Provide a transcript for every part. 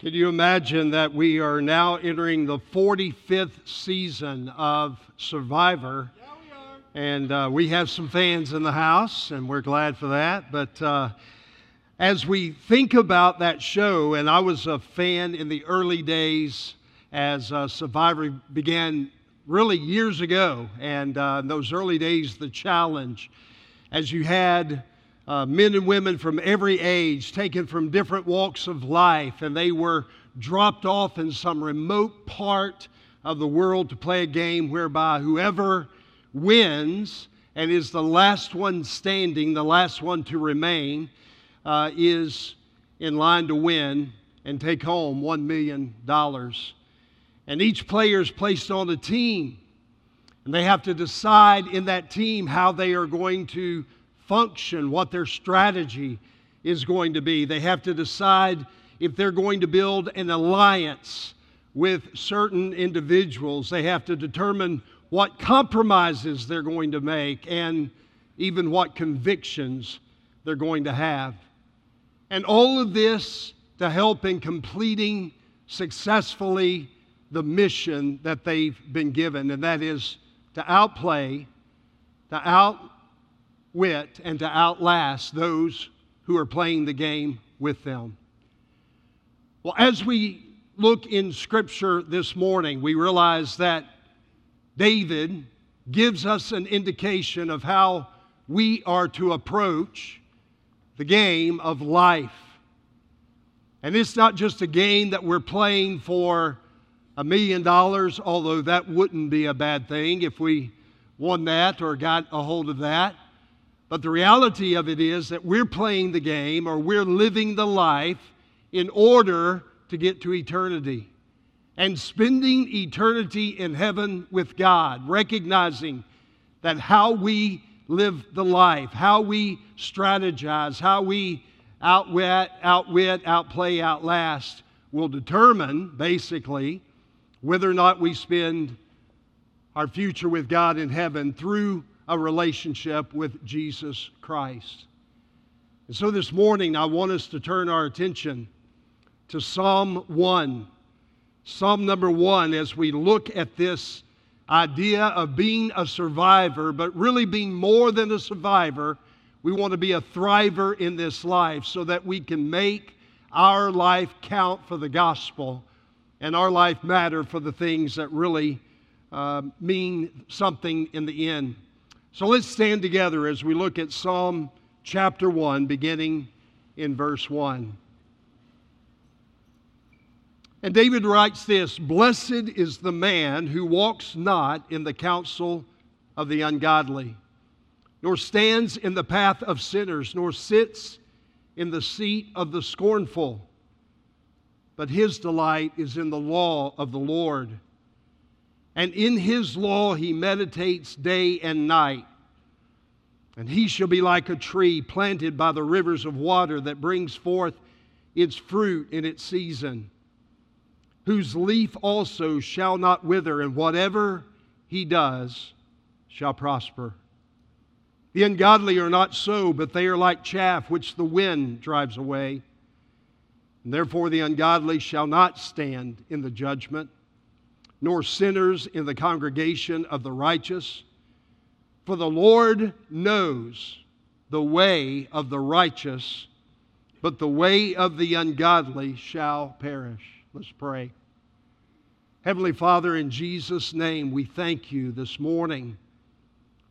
Can you imagine that we are now entering the 45th season of Survivor? Yeah, we are. And uh, we have some fans in the house, and we're glad for that. But uh, as we think about that show, and I was a fan in the early days as uh, Survivor began really years ago, and uh, in those early days, the challenge, as you had uh, men and women from every age, taken from different walks of life, and they were dropped off in some remote part of the world to play a game whereby whoever wins and is the last one standing, the last one to remain, uh, is in line to win and take home $1 million. And each player is placed on a team, and they have to decide in that team how they are going to function, what their strategy is going to be. They have to decide if they're going to build an alliance with certain individuals. They have to determine what compromises they're going to make and even what convictions they're going to have. And all of this to help in completing successfully the mission that they've been given, and that is to outplay, to out wit and to outlast those who are playing the game with them. Well, as we look in Scripture this morning, we realize that David gives us an indication of how we are to approach the game of life. And it's not just a game that we're playing for a million dollars, although that wouldn't be a bad thing if we won that or got a hold of that. But the reality of it is that we're playing the game or we're living the life in order to get to eternity. And spending eternity in heaven with God, recognizing that how we live the life, how we strategize, how we outwit, outwit, outplay, outlast will determine basically whether or not we spend our future with God in heaven through a relationship with Jesus Christ. And so this morning, I want us to turn our attention to Psalm 1. Psalm number 1, as we look at this idea of being a survivor, but really being more than a survivor. We want to be a thriver in this life so that we can make our life count for the gospel and our life matter for the things that really uh, mean something in the end. So let's stand together as we look at Psalm chapter 1, beginning in verse 1. And David writes this Blessed is the man who walks not in the counsel of the ungodly, nor stands in the path of sinners, nor sits in the seat of the scornful. But his delight is in the law of the Lord and in his law he meditates day and night. And he shall be like a tree planted by the rivers of water that brings forth its fruit in its season, whose leaf also shall not wither, and whatever he does shall prosper. The ungodly are not so, but they are like chaff which the wind drives away. And therefore the ungodly shall not stand in the judgment nor sinners in the congregation of the righteous. For the Lord knows the way of the righteous, but the way of the ungodly shall perish. Let's pray. Heavenly Father, in Jesus' name, we thank you this morning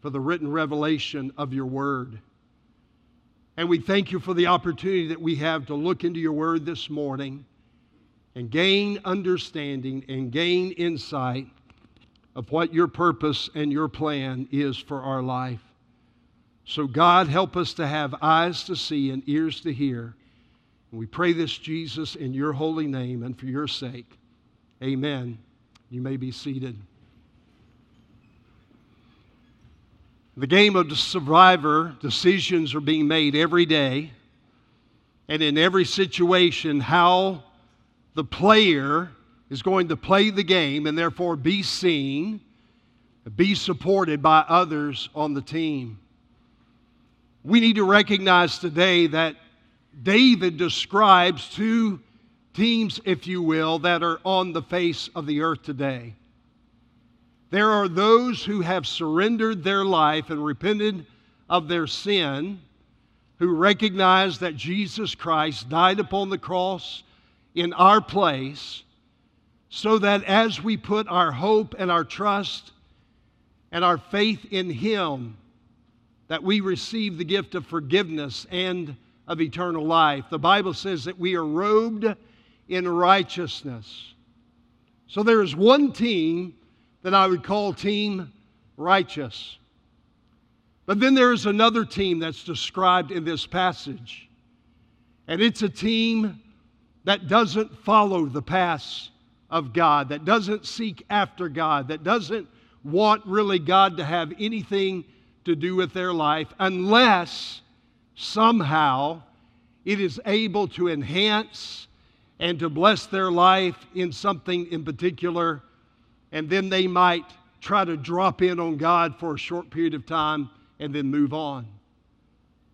for the written revelation of your word. And we thank you for the opportunity that we have to look into your word this morning and gain understanding and gain insight of what your purpose and your plan is for our life. So, God, help us to have eyes to see and ears to hear. And we pray this, Jesus, in your holy name and for your sake. Amen. You may be seated. The game of the survivor, decisions are being made every day. And in every situation, how the player is going to play the game and therefore be seen, be supported by others on the team. We need to recognize today that David describes two teams, if you will, that are on the face of the earth today. There are those who have surrendered their life and repented of their sin, who recognize that Jesus Christ died upon the cross in our place, so that as we put our hope and our trust and our faith in Him, that we receive the gift of forgiveness and of eternal life. The Bible says that we are robed in righteousness. So there is one team that I would call Team Righteous. But then there is another team that's described in this passage. And it's a team that doesn't follow the paths of God, that doesn't seek after God, that doesn't want really God to have anything to do with their life unless somehow it is able to enhance and to bless their life in something in particular and then they might try to drop in on God for a short period of time and then move on.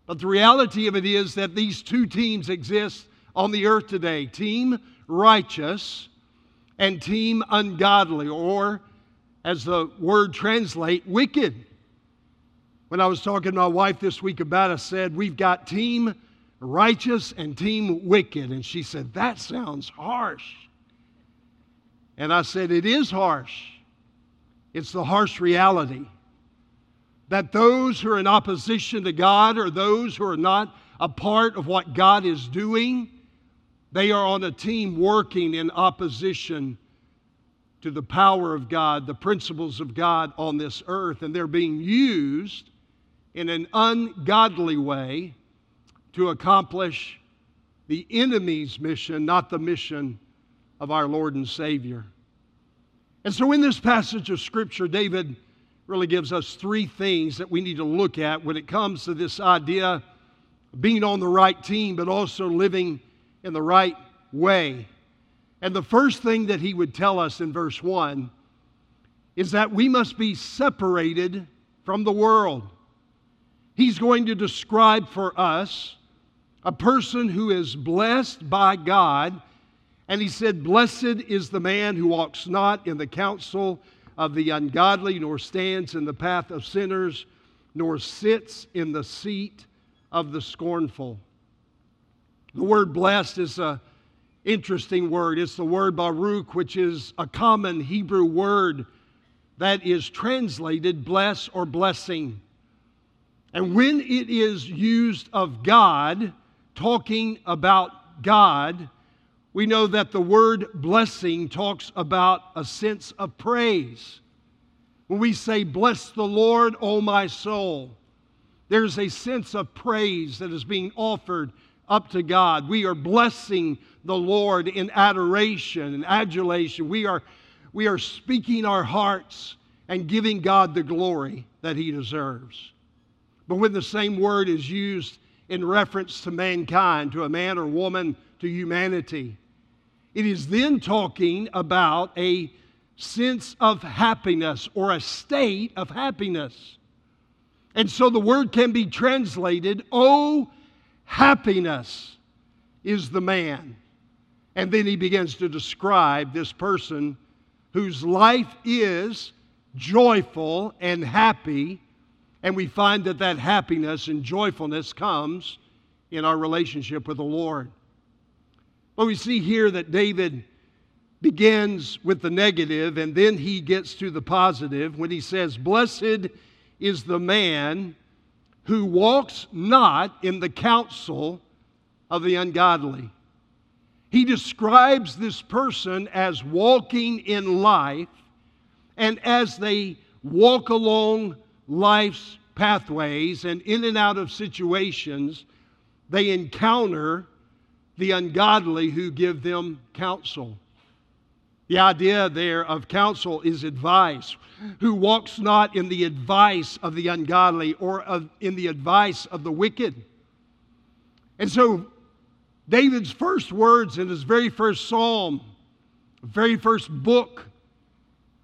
But the reality of it is that these two teams exist on the earth today team righteous and team ungodly, or as the word translate, wicked. When I was talking to my wife this week about it, I said, We've got team righteous and team wicked. And she said, That sounds harsh. And I said, It is harsh. It's the harsh reality that those who are in opposition to God or those who are not a part of what God is doing, they are on a team working in opposition to the power of God, the principles of God on this earth, and they're being used in an ungodly way to accomplish the enemy's mission, not the mission of our Lord and Savior. And so, in this passage of Scripture, David really gives us three things that we need to look at when it comes to this idea of being on the right team, but also living in the right way. And the first thing that he would tell us in verse 1 is that we must be separated from the world. He's going to describe for us a person who is blessed by God and he said, Blessed is the man who walks not in the counsel of the ungodly, nor stands in the path of sinners, nor sits in the seat of the scornful. The word blessed is an interesting word. It's the word Baruch, which is a common Hebrew word that is translated bless or blessing. And when it is used of God, talking about God, we know that the word blessing talks about a sense of praise. When we say, Bless the Lord, O my soul, there's a sense of praise that is being offered up to God. We are blessing the Lord in adoration and adulation. We are, we are speaking our hearts and giving God the glory that He deserves. But when the same word is used in reference to mankind, to a man or woman, to humanity, it is then talking about a sense of happiness or a state of happiness. And so the word can be translated, Oh, happiness is the man. And then he begins to describe this person whose life is joyful and happy. And we find that that happiness and joyfulness comes in our relationship with the Lord. Well, we see here that David begins with the negative and then he gets to the positive when he says, Blessed is the man who walks not in the counsel of the ungodly. He describes this person as walking in life, and as they walk along life's pathways and in and out of situations, they encounter the ungodly who give them counsel. The idea there of counsel is advice. Who walks not in the advice of the ungodly or of, in the advice of the wicked. And so, David's first words in his very first psalm, very first book,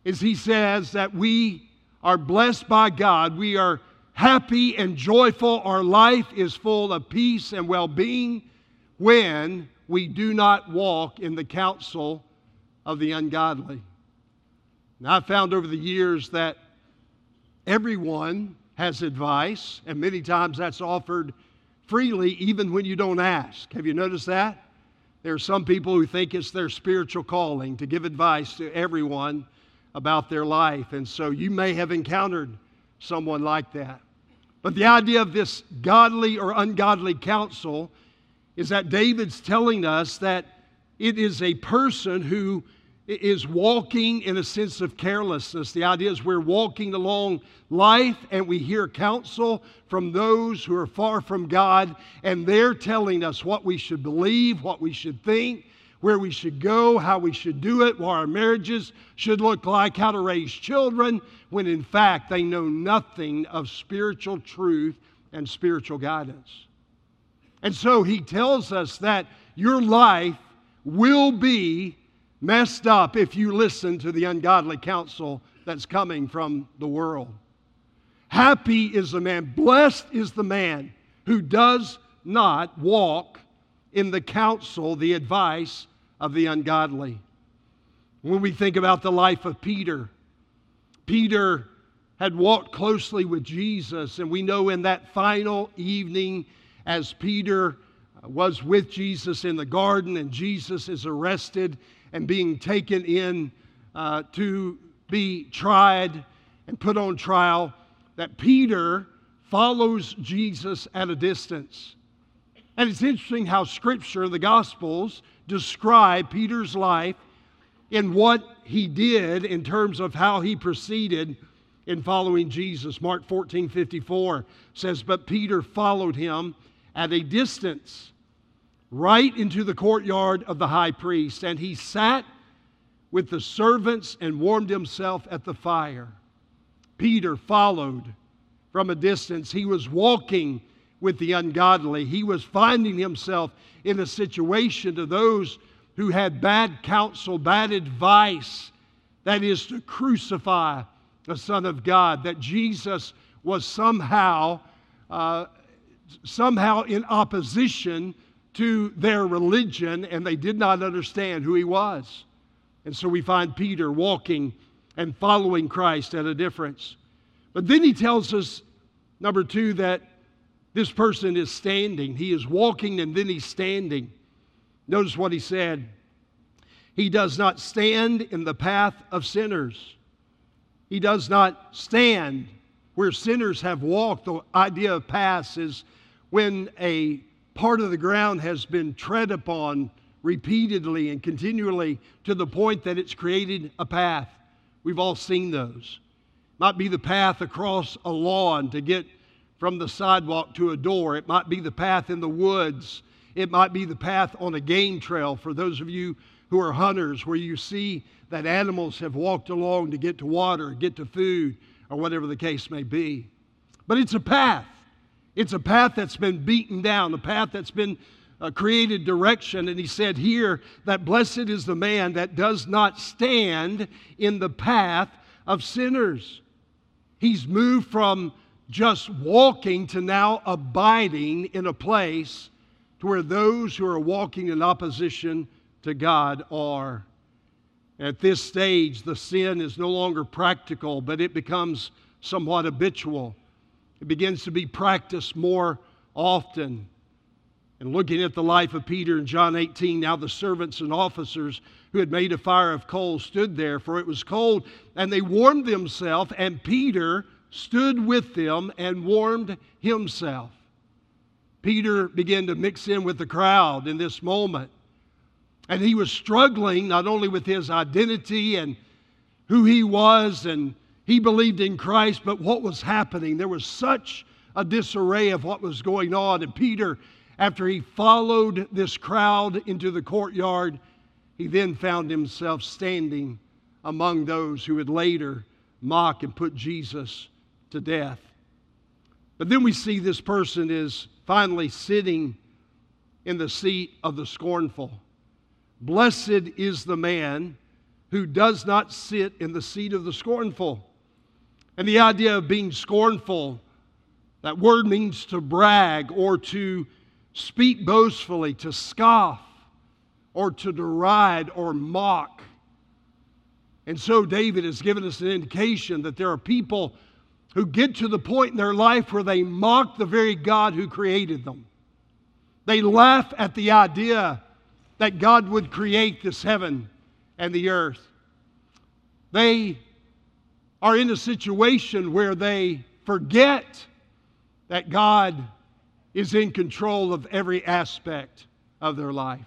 is he says that we are blessed by God. We are happy and joyful. Our life is full of peace and well being when we do not walk in the counsel of the ungodly. Now, I've found over the years that everyone has advice, and many times that's offered freely even when you don't ask. Have you noticed that? There are some people who think it's their spiritual calling to give advice to everyone about their life, and so you may have encountered someone like that. But the idea of this godly or ungodly counsel is that David's telling us that it is a person who is walking in a sense of carelessness. The idea is we're walking along life and we hear counsel from those who are far from God, and they're telling us what we should believe, what we should think, where we should go, how we should do it, what our marriages should look like, how to raise children, when in fact they know nothing of spiritual truth and spiritual guidance. And so he tells us that your life will be messed up if you listen to the ungodly counsel that's coming from the world. Happy is the man, blessed is the man who does not walk in the counsel, the advice of the ungodly. When we think about the life of Peter, Peter had walked closely with Jesus, and we know in that final evening, as Peter was with Jesus in the garden, and Jesus is arrested and being taken in uh, to be tried and put on trial, that Peter follows Jesus at a distance. And it's interesting how Scripture, the Gospels, describe Peter's life in what he did in terms of how he proceeded in following Jesus. Mark 14 54 says, But Peter followed him at a distance right into the courtyard of the high priest, and he sat with the servants and warmed himself at the fire. Peter followed from a distance. He was walking with the ungodly. He was finding himself in a situation to those who had bad counsel, bad advice, that is to crucify the Son of God, that Jesus was somehow, uh, somehow in opposition to their religion and they did not understand who he was. And so we find Peter walking and following Christ at a difference. But then he tells us, number two, that this person is standing. He is walking and then he's standing. Notice what he said. He does not stand in the path of sinners. He does not stand where sinners have walked. The idea of paths is when a part of the ground has been tread upon repeatedly and continually to the point that it's created a path. We've all seen those. Might be the path across a lawn to get from the sidewalk to a door. It might be the path in the woods. It might be the path on a game trail for those of you who are hunters, where you see that animals have walked along to get to water, get to food, or whatever the case may be. But it's a path. It's a path that's been beaten down, a path that's been uh, created direction. And he said here that blessed is the man that does not stand in the path of sinners. He's moved from just walking to now abiding in a place to where those who are walking in opposition to God are. At this stage, the sin is no longer practical, but it becomes somewhat habitual. It begins to be practiced more often. And looking at the life of Peter in John 18, now the servants and officers who had made a fire of coals stood there, for it was cold, and they warmed themselves, and Peter stood with them and warmed himself. Peter began to mix in with the crowd in this moment. And he was struggling not only with his identity and who he was and he believed in Christ, but what was happening? There was such a disarray of what was going on. And Peter, after he followed this crowd into the courtyard, he then found himself standing among those who would later mock and put Jesus to death. But then we see this person is finally sitting in the seat of the scornful. Blessed is the man who does not sit in the seat of the scornful. And the idea of being scornful, that word means to brag or to speak boastfully, to scoff. or to deride or mock. And so David has given us an indication that there are people who get to the point in their life where they mock the very God who created them. They laugh at the idea that God would create this heaven and the earth. They are in a situation where they forget that God is in control of every aspect of their life.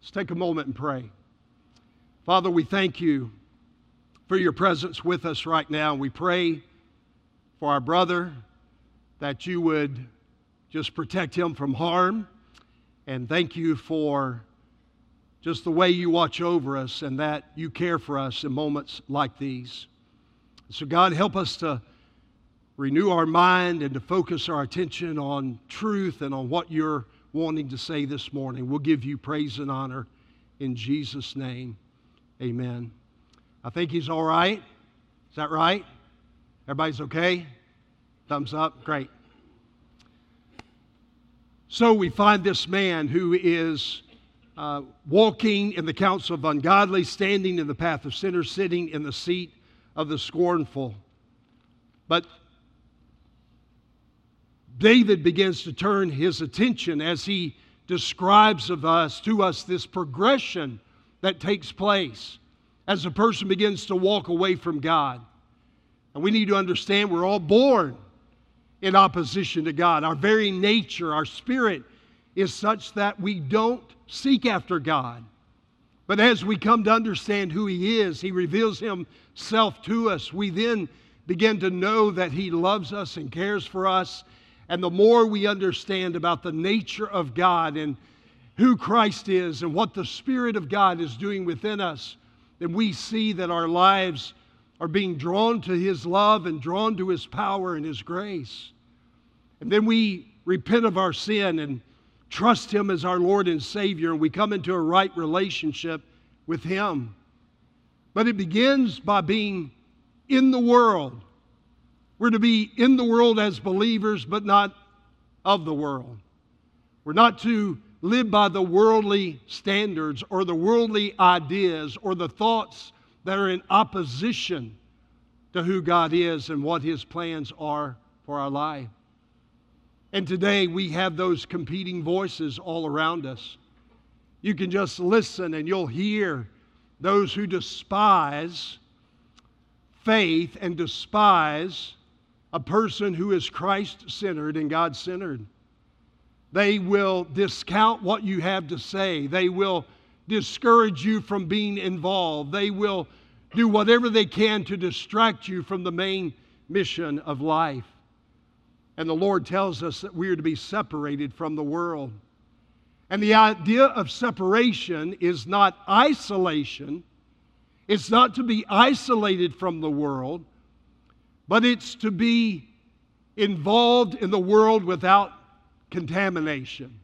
Let's take a moment and pray. Father, we thank you for your presence with us right now. We pray for our brother that you would just protect him from harm. And thank you for just the way you watch over us and that you care for us in moments like these. So, God, help us to renew our mind and to focus our attention on truth and on what you're wanting to say this morning. We'll give you praise and honor in Jesus' name. Amen. I think he's all right. Is that right? Everybody's okay? Thumbs up? Great. So we find this man who is uh, walking in the counsel of ungodly, standing in the path of sinners, sitting in the seat of the scornful. But David begins to turn his attention as he describes of us to us this progression that takes place as a person begins to walk away from God. And we need to understand we're all born in opposition to God. Our very nature, our spirit is such that we don't seek after God. But as we come to understand who He is, He reveals Himself to us. We then begin to know that He loves us and cares for us. And the more we understand about the nature of God and who Christ is and what the Spirit of God is doing within us, then we see that our lives are being drawn to His love and drawn to His power and His grace. And then we repent of our sin and trust Him as our Lord and Savior, and we come into a right relationship with Him. But it begins by being in the world. We're to be in the world as believers, but not of the world. We're not to live by the worldly standards or the worldly ideas or the thoughts that are in opposition to who God is and what His plans are for our life. And today we have those competing voices all around us. You can just listen and you'll hear those who despise faith and despise a person who is Christ centered and God centered. They will discount what you have to say. They will discourage you from being involved. They will do whatever they can to distract you from the main mission of life. And the Lord tells us that we are to be separated from the world. And the idea of separation is not isolation, it's not to be isolated from the world, but it's to be involved in the world without contamination,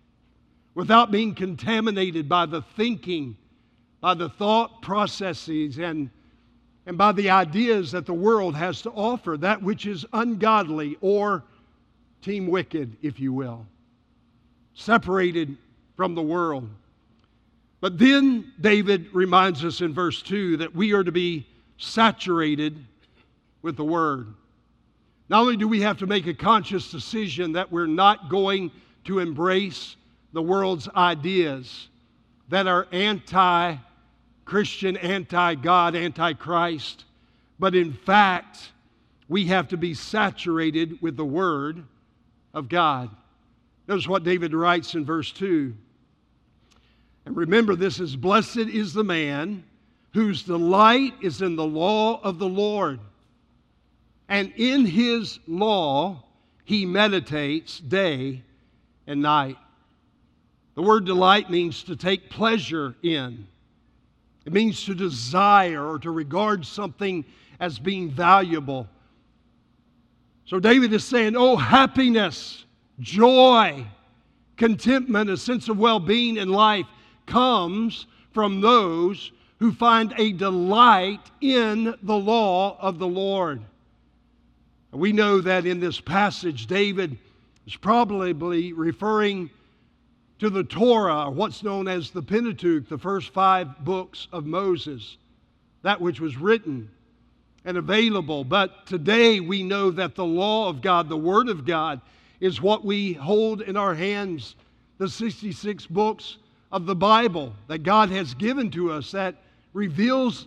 without being contaminated by the thinking, by the thought processes, and, and by the ideas that the world has to offer, that which is ungodly or team wicked, if you will, separated from the world. But then David reminds us in verse 2 that we are to be saturated with the Word. Not only do we have to make a conscious decision that we're not going to embrace the world's ideas that are anti Christian, anti God, anti Christ, but in fact, we have to be saturated with the Word of God. Notice what David writes in verse 2. And remember, this is blessed is the man whose delight is in the law of the Lord. And in his law he meditates day and night. The word delight means to take pleasure in, it means to desire or to regard something as being valuable so David is saying, Oh, happiness, joy, contentment, a sense of well being in life comes from those who find a delight in the law of the Lord. We know that in this passage, David is probably referring to the Torah, what's known as the Pentateuch, the first five books of Moses, that which was written and available. But today we know that the law of God, the Word of God, is what we hold in our hands the 66 books of the Bible that God has given to us that reveals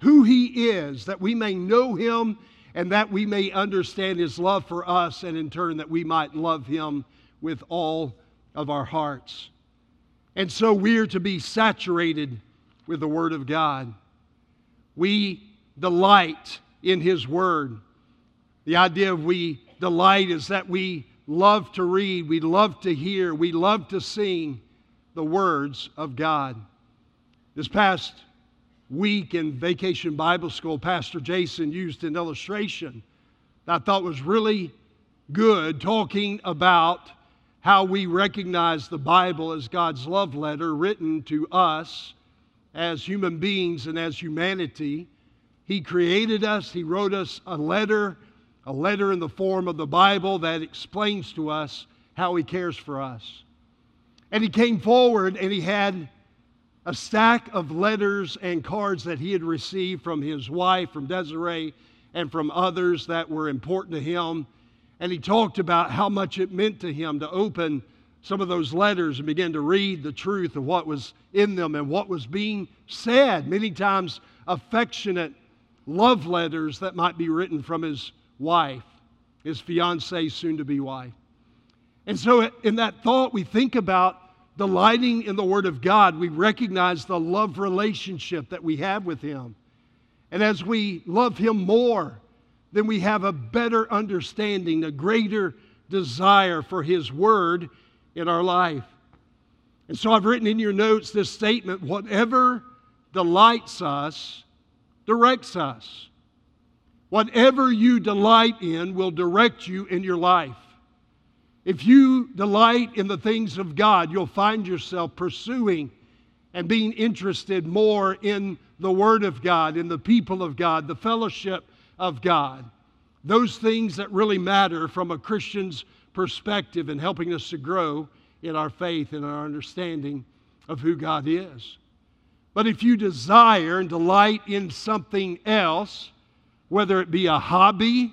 who He is, that we may know Him and that we may understand His love for us, and in turn that we might love Him with all of our hearts. And so we're to be saturated with the Word of God. We delight in His Word. The idea of we delight is that we love to read, we love to hear, we love to sing the words of God. This past week in Vacation Bible School, Pastor Jason used an illustration that I thought was really good, talking about how we recognize the Bible as God's love letter written to us as human beings and as humanity. He created us, He wrote us a letter, a letter in the form of the Bible that explains to us how He cares for us. And He came forward and He had a stack of letters and cards that he had received from his wife, from Desiree, and from others that were important to him. And he talked about how much it meant to him to open some of those letters and begin to read the truth of what was in them and what was being said. Many times, affectionate love letters that might be written from his wife, his fiancee, soon to be wife. And so, in that thought, we think about delighting in the Word of God, we recognize the love relationship that we have with Him. And as we love Him more, then we have a better understanding, a greater desire for His Word in our life. And so I've written in your notes this statement whatever delights us directs us. Whatever you delight in will direct you in your life. If you delight in the things of God, you'll find yourself pursuing and being interested more in the Word of God, in the people of God, the fellowship of God. Those things that really matter from a Christian's perspective in helping us to grow in our faith and our understanding of who God is. But if you desire and delight in something else, whether it be a hobby,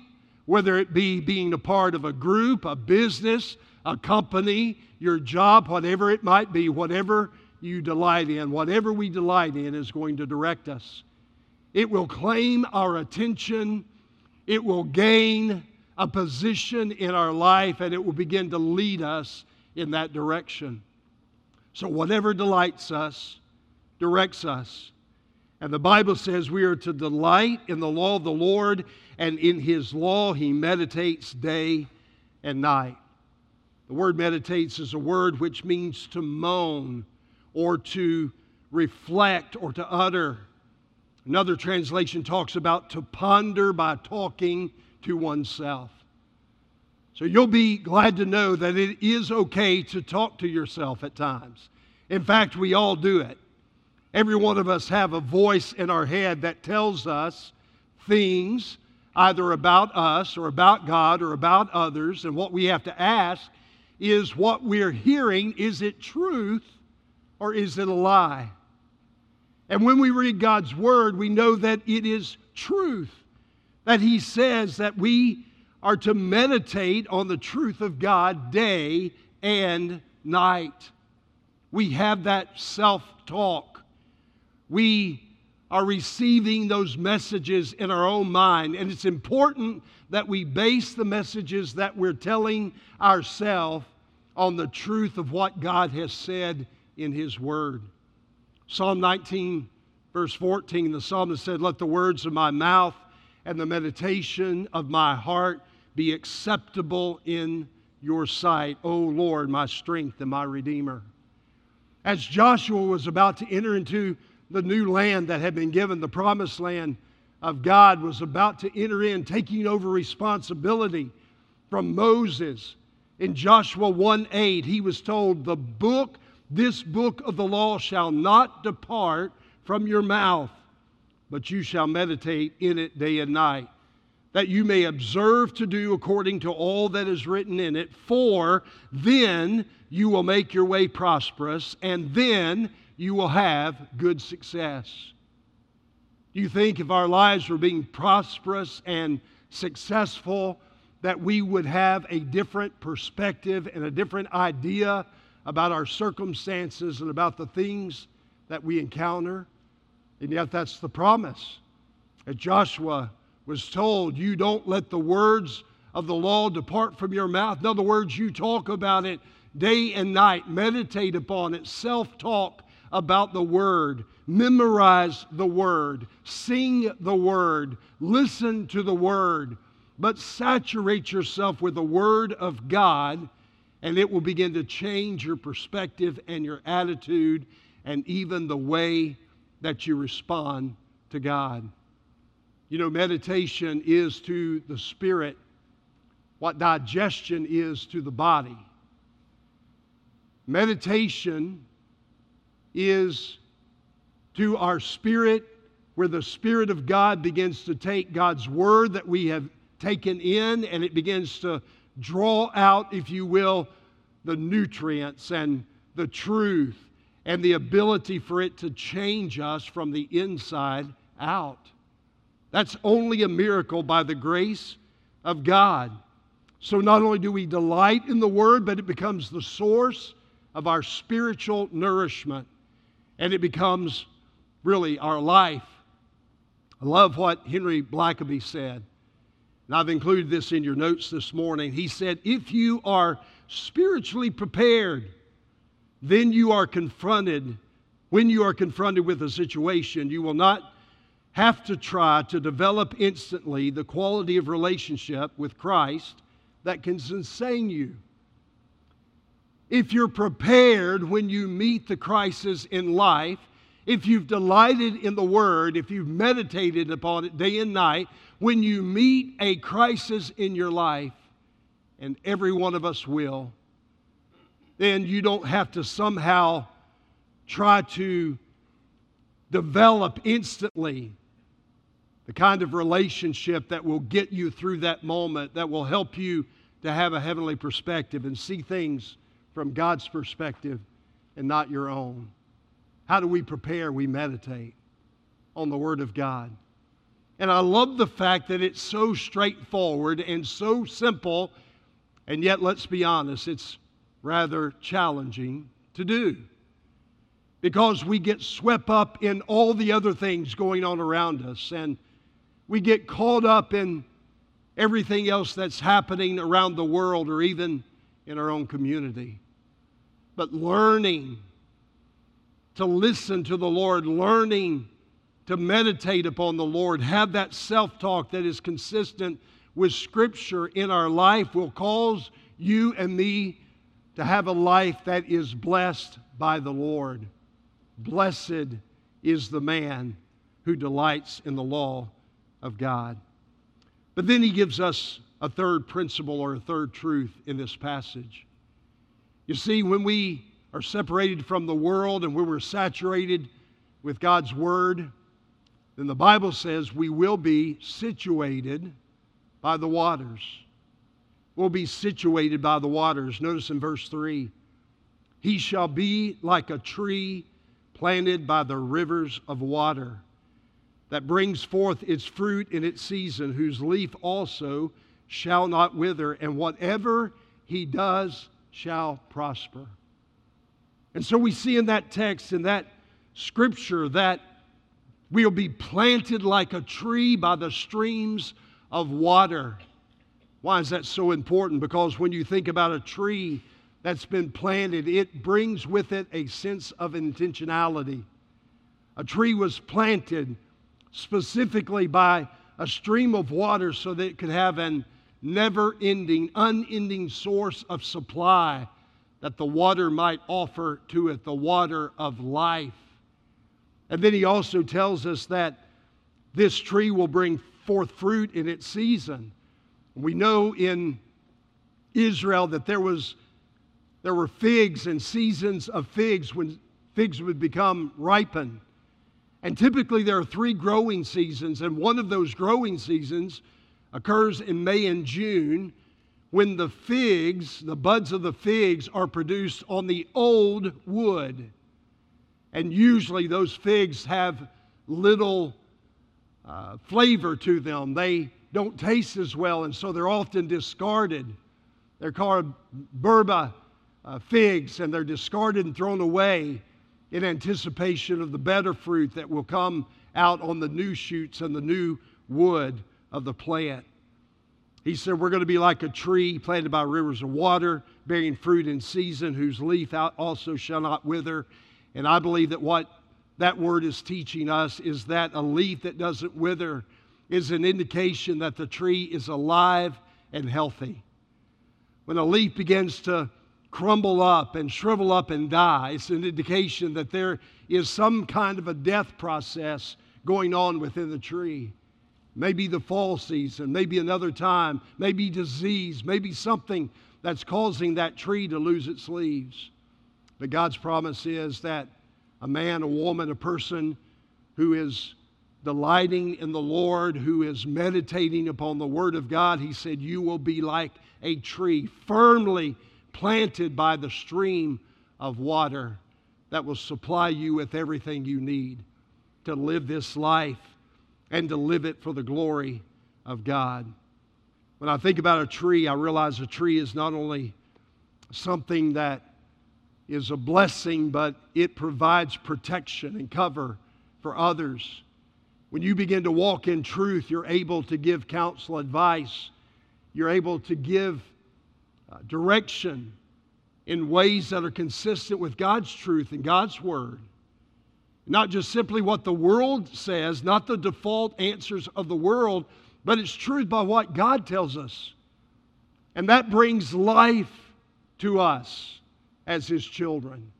whether it be being a part of a group, a business, a company, your job, whatever it might be, whatever you delight in, whatever we delight in is going to direct us. It will claim our attention, it will gain a position in our life, and it will begin to lead us in that direction. So, whatever delights us, directs us. And the Bible says we are to delight in the law of the Lord, and in his law he meditates day and night. The word meditates is a word which means to moan or to reflect or to utter. Another translation talks about to ponder by talking to oneself. So you'll be glad to know that it is okay to talk to yourself at times. In fact, we all do it. Every one of us have a voice in our head that tells us things either about us or about God or about others. And what we have to ask is what we're hearing is it truth or is it a lie? And when we read God's word, we know that it is truth. That He says that we are to meditate on the truth of God day and night. We have that self talk we are receiving those messages in our own mind. And it's important that we base the messages that we're telling ourselves on the truth of what God has said in His Word. Psalm 19, verse 14, the psalmist said, Let the words of my mouth and the meditation of my heart be acceptable in your sight, O Lord, my strength and my Redeemer. As Joshua was about to enter into the new land that had been given, the promised land of God, was about to enter in, taking over responsibility from Moses. In Joshua 1 8, he was told, The book, this book of the law shall not depart from your mouth, but you shall meditate in it day and night, that you may observe to do according to all that is written in it, for then you will make your way prosperous, and then you will have good success. Do you think if our lives were being prosperous and successful, that we would have a different perspective and a different idea about our circumstances and about the things that we encounter? And yet, that's the promise. As Joshua was told, You don't let the words of the law depart from your mouth. In other words, you talk about it day and night, meditate upon it, self talk about the Word, memorize the Word, sing the Word, listen to the Word, but saturate yourself with the Word of God, and it will begin to change your perspective and your attitude and even the way that you respond to God. You know, meditation is to the spirit what digestion is to the body. Meditation is to our spirit where the Spirit of God begins to take God's Word that we have taken in and it begins to draw out, if you will, the nutrients and the truth and the ability for it to change us from the inside out. That's only a miracle by the grace of God. So not only do we delight in the Word, but it becomes the source of our spiritual nourishment and it becomes really our life. I love what Henry Blackaby said, and I've included this in your notes this morning. He said, If you are spiritually prepared, then you are confronted. When you are confronted with a situation, you will not have to try to develop instantly the quality of relationship with Christ that can sustain you. If you're prepared when you meet the crisis in life, if you've delighted in the Word, if you've meditated upon it day and night, when you meet a crisis in your life, and every one of us will, then you don't have to somehow try to develop instantly the kind of relationship that will get you through that moment, that will help you to have a heavenly perspective and see things from God's perspective and not your own. How do we prepare? We meditate on the Word of God. And I love the fact that it's so straightforward and so simple, and yet, let's be honest, it's rather challenging to do because we get swept up in all the other things going on around us and we get caught up in everything else that's happening around the world or even in our own community. But learning to listen to the Lord, learning to meditate upon the Lord, have that self talk that is consistent with Scripture in our life will cause you and me to have a life that is blessed by the Lord. Blessed is the man who delights in the law of God. But then he gives us a third principle or a third truth in this passage. You see, when we are separated from the world and when we're saturated with God's Word, then the Bible says we will be situated by the waters. We'll be situated by the waters. Notice in verse 3 He shall be like a tree planted by the rivers of water that brings forth its fruit in its season, whose leaf also shall not wither, and whatever he does shall prosper. And so we see in that text, in that scripture, that we'll be planted like a tree by the streams of water. Why is that so important? Because when you think about a tree that's been planted, it brings with it a sense of intentionality. A tree was planted specifically by a stream of water so that it could have an never ending, unending source of supply that the water might offer to it, the water of life. And then he also tells us that this tree will bring forth fruit in its season. We know in Israel that there was there were figs and seasons of figs when figs would become ripened. And typically there are three growing seasons, and one of those growing seasons occurs in May and June when the figs, the buds of the figs, are produced on the old wood. And usually those figs have little uh, flavor to them. They don't taste as well, and so they're often discarded. They're called Breba uh, figs, and they're discarded and thrown away in anticipation of the better fruit that will come out on the new shoots and the new wood of the plant. He said, We're going to be like a tree planted by rivers of water, bearing fruit in season, whose leaf also shall not wither. And I believe that what that word is teaching us is that a leaf that doesn't wither is an indication that the tree is alive and healthy. When a leaf begins to crumble up and shrivel up and die, it's an indication that there is some kind of a death process going on within the tree. Maybe the fall season, maybe another time, maybe disease, maybe something that's causing that tree to lose its leaves. But God's promise is that a man, a woman, a person who is delighting in the Lord, who is meditating upon the Word of God, he said, You will be like a tree firmly planted by the stream of water that will supply you with everything you need to live this life and to live it for the glory of God. When I think about a tree, I realize a tree is not only something that is a blessing, but it provides protection and cover for others. When you begin to walk in truth, you're able to give counsel, advice. You're able to give uh, direction in ways that are consistent with God's truth and God's word. Not just simply what the world says, not the default answers of the world, but it's truth by what God tells us. And that brings life to us as His children.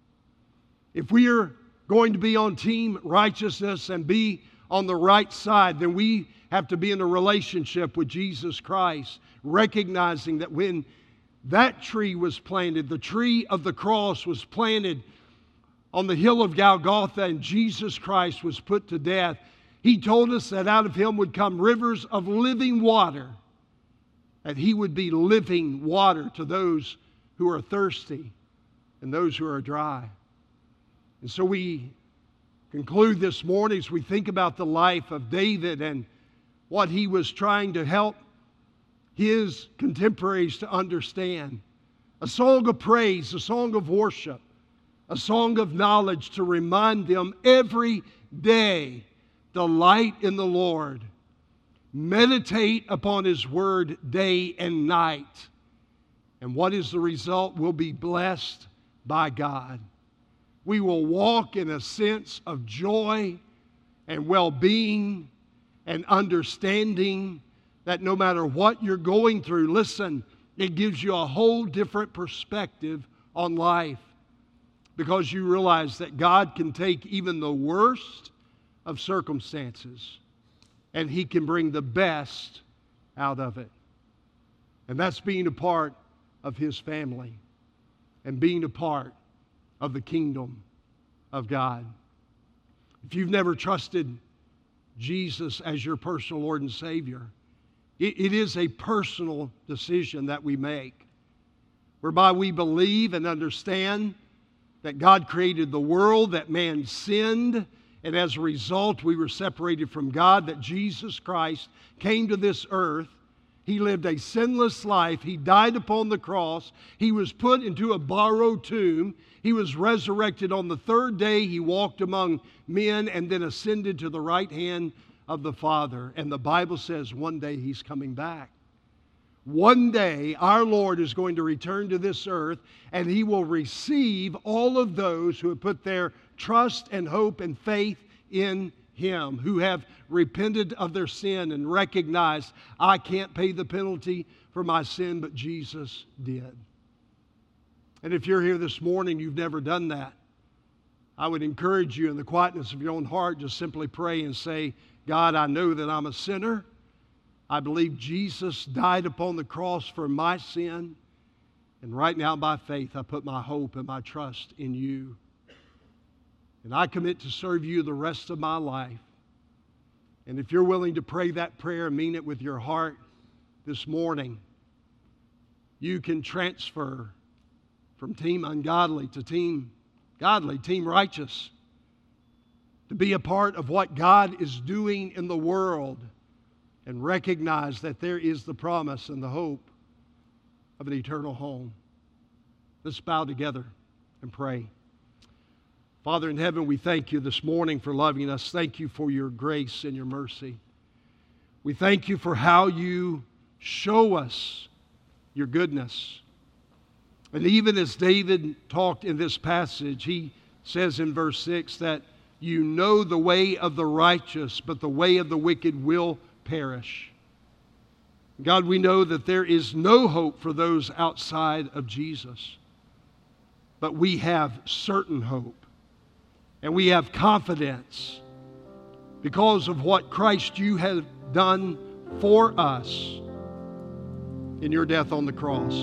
If we are going to be on team righteousness and be on the right side, then we have to be in a relationship with Jesus Christ, recognizing that when that tree was planted, the tree of the cross was planted on the hill of Golgotha, and Jesus Christ was put to death. He told us that out of him would come rivers of living water, that he would be living water to those who are thirsty and those who are dry. And so we conclude this morning as we think about the life of David and what he was trying to help his contemporaries to understand. A song of praise, a song of worship, a song of knowledge to remind them every day delight in the Lord. Meditate upon his word day and night. And what is the result? We'll be blessed by God we will walk in a sense of joy and well being and understanding that no matter what you're going through, listen, it gives you a whole different perspective on life because you realize that God can take even the worst of circumstances and He can bring the best out of it. And that's being a part of His family and being a part of the kingdom of God. If you've never trusted Jesus as your personal Lord and Savior, it, it is a personal decision that we make whereby we believe and understand that God created the world, that man sinned, and as a result, we were separated from God, that Jesus Christ came to this earth he lived a sinless life. He died upon the cross. He was put into a borrowed tomb. He was resurrected on the third day. He walked among men and then ascended to the right hand of the Father. And the Bible says one day he's coming back. One day our Lord is going to return to this earth and he will receive all of those who have put their trust and hope and faith in him, who have repented of their sin and recognized, I can't pay the penalty for my sin, but Jesus did. And if you're here this morning, you've never done that, I would encourage you in the quietness of your own heart, just simply pray and say, God, I know that I'm a sinner. I believe Jesus died upon the cross for my sin. And right now, by faith, I put my hope and my trust in you. And I commit to serve you the rest of my life. And if you're willing to pray that prayer mean it with your heart, this morning, you can transfer from team ungodly to team godly, team righteous, to be a part of what God is doing in the world and recognize that there is the promise and the hope of an eternal home. Let's bow together and pray. Father in heaven, we thank you this morning for loving us. Thank you for your grace and your mercy. We thank you for how you show us your goodness. And even as David talked in this passage, he says in verse 6 that you know the way of the righteous, but the way of the wicked will perish. God, we know that there is no hope for those outside of Jesus, but we have certain hope and we have confidence because of what Christ you have done for us in your death on the cross.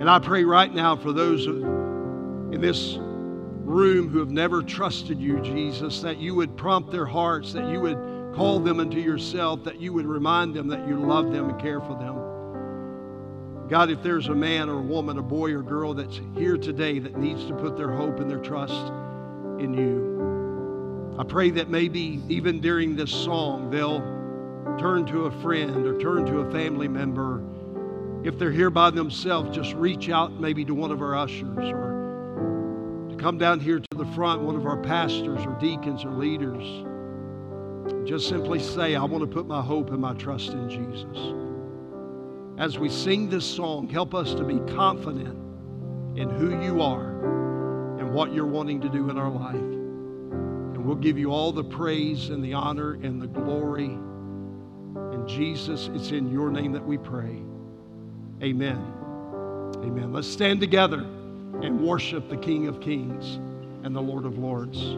And I pray right now for those in this room who have never trusted you, Jesus, that you would prompt their hearts, that you would call them unto yourself, that you would remind them that you love them and care for them. God, if there's a man or a woman, a boy or girl that's here today that needs to put their hope and their trust in you, I pray that maybe even during this song, they'll turn to a friend or turn to a family member. If they're here by themselves, just reach out maybe to one of our ushers or to come down here to the front, one of our pastors or deacons or leaders. Just simply say, I want to put my hope and my trust in Jesus. As we sing this song, help us to be confident in who you are and what you're wanting to do in our life. And we'll give you all the praise and the honor and the glory. And Jesus, it's in your name that we pray. Amen. Amen. Let's stand together and worship the King of Kings and the Lord of Lords.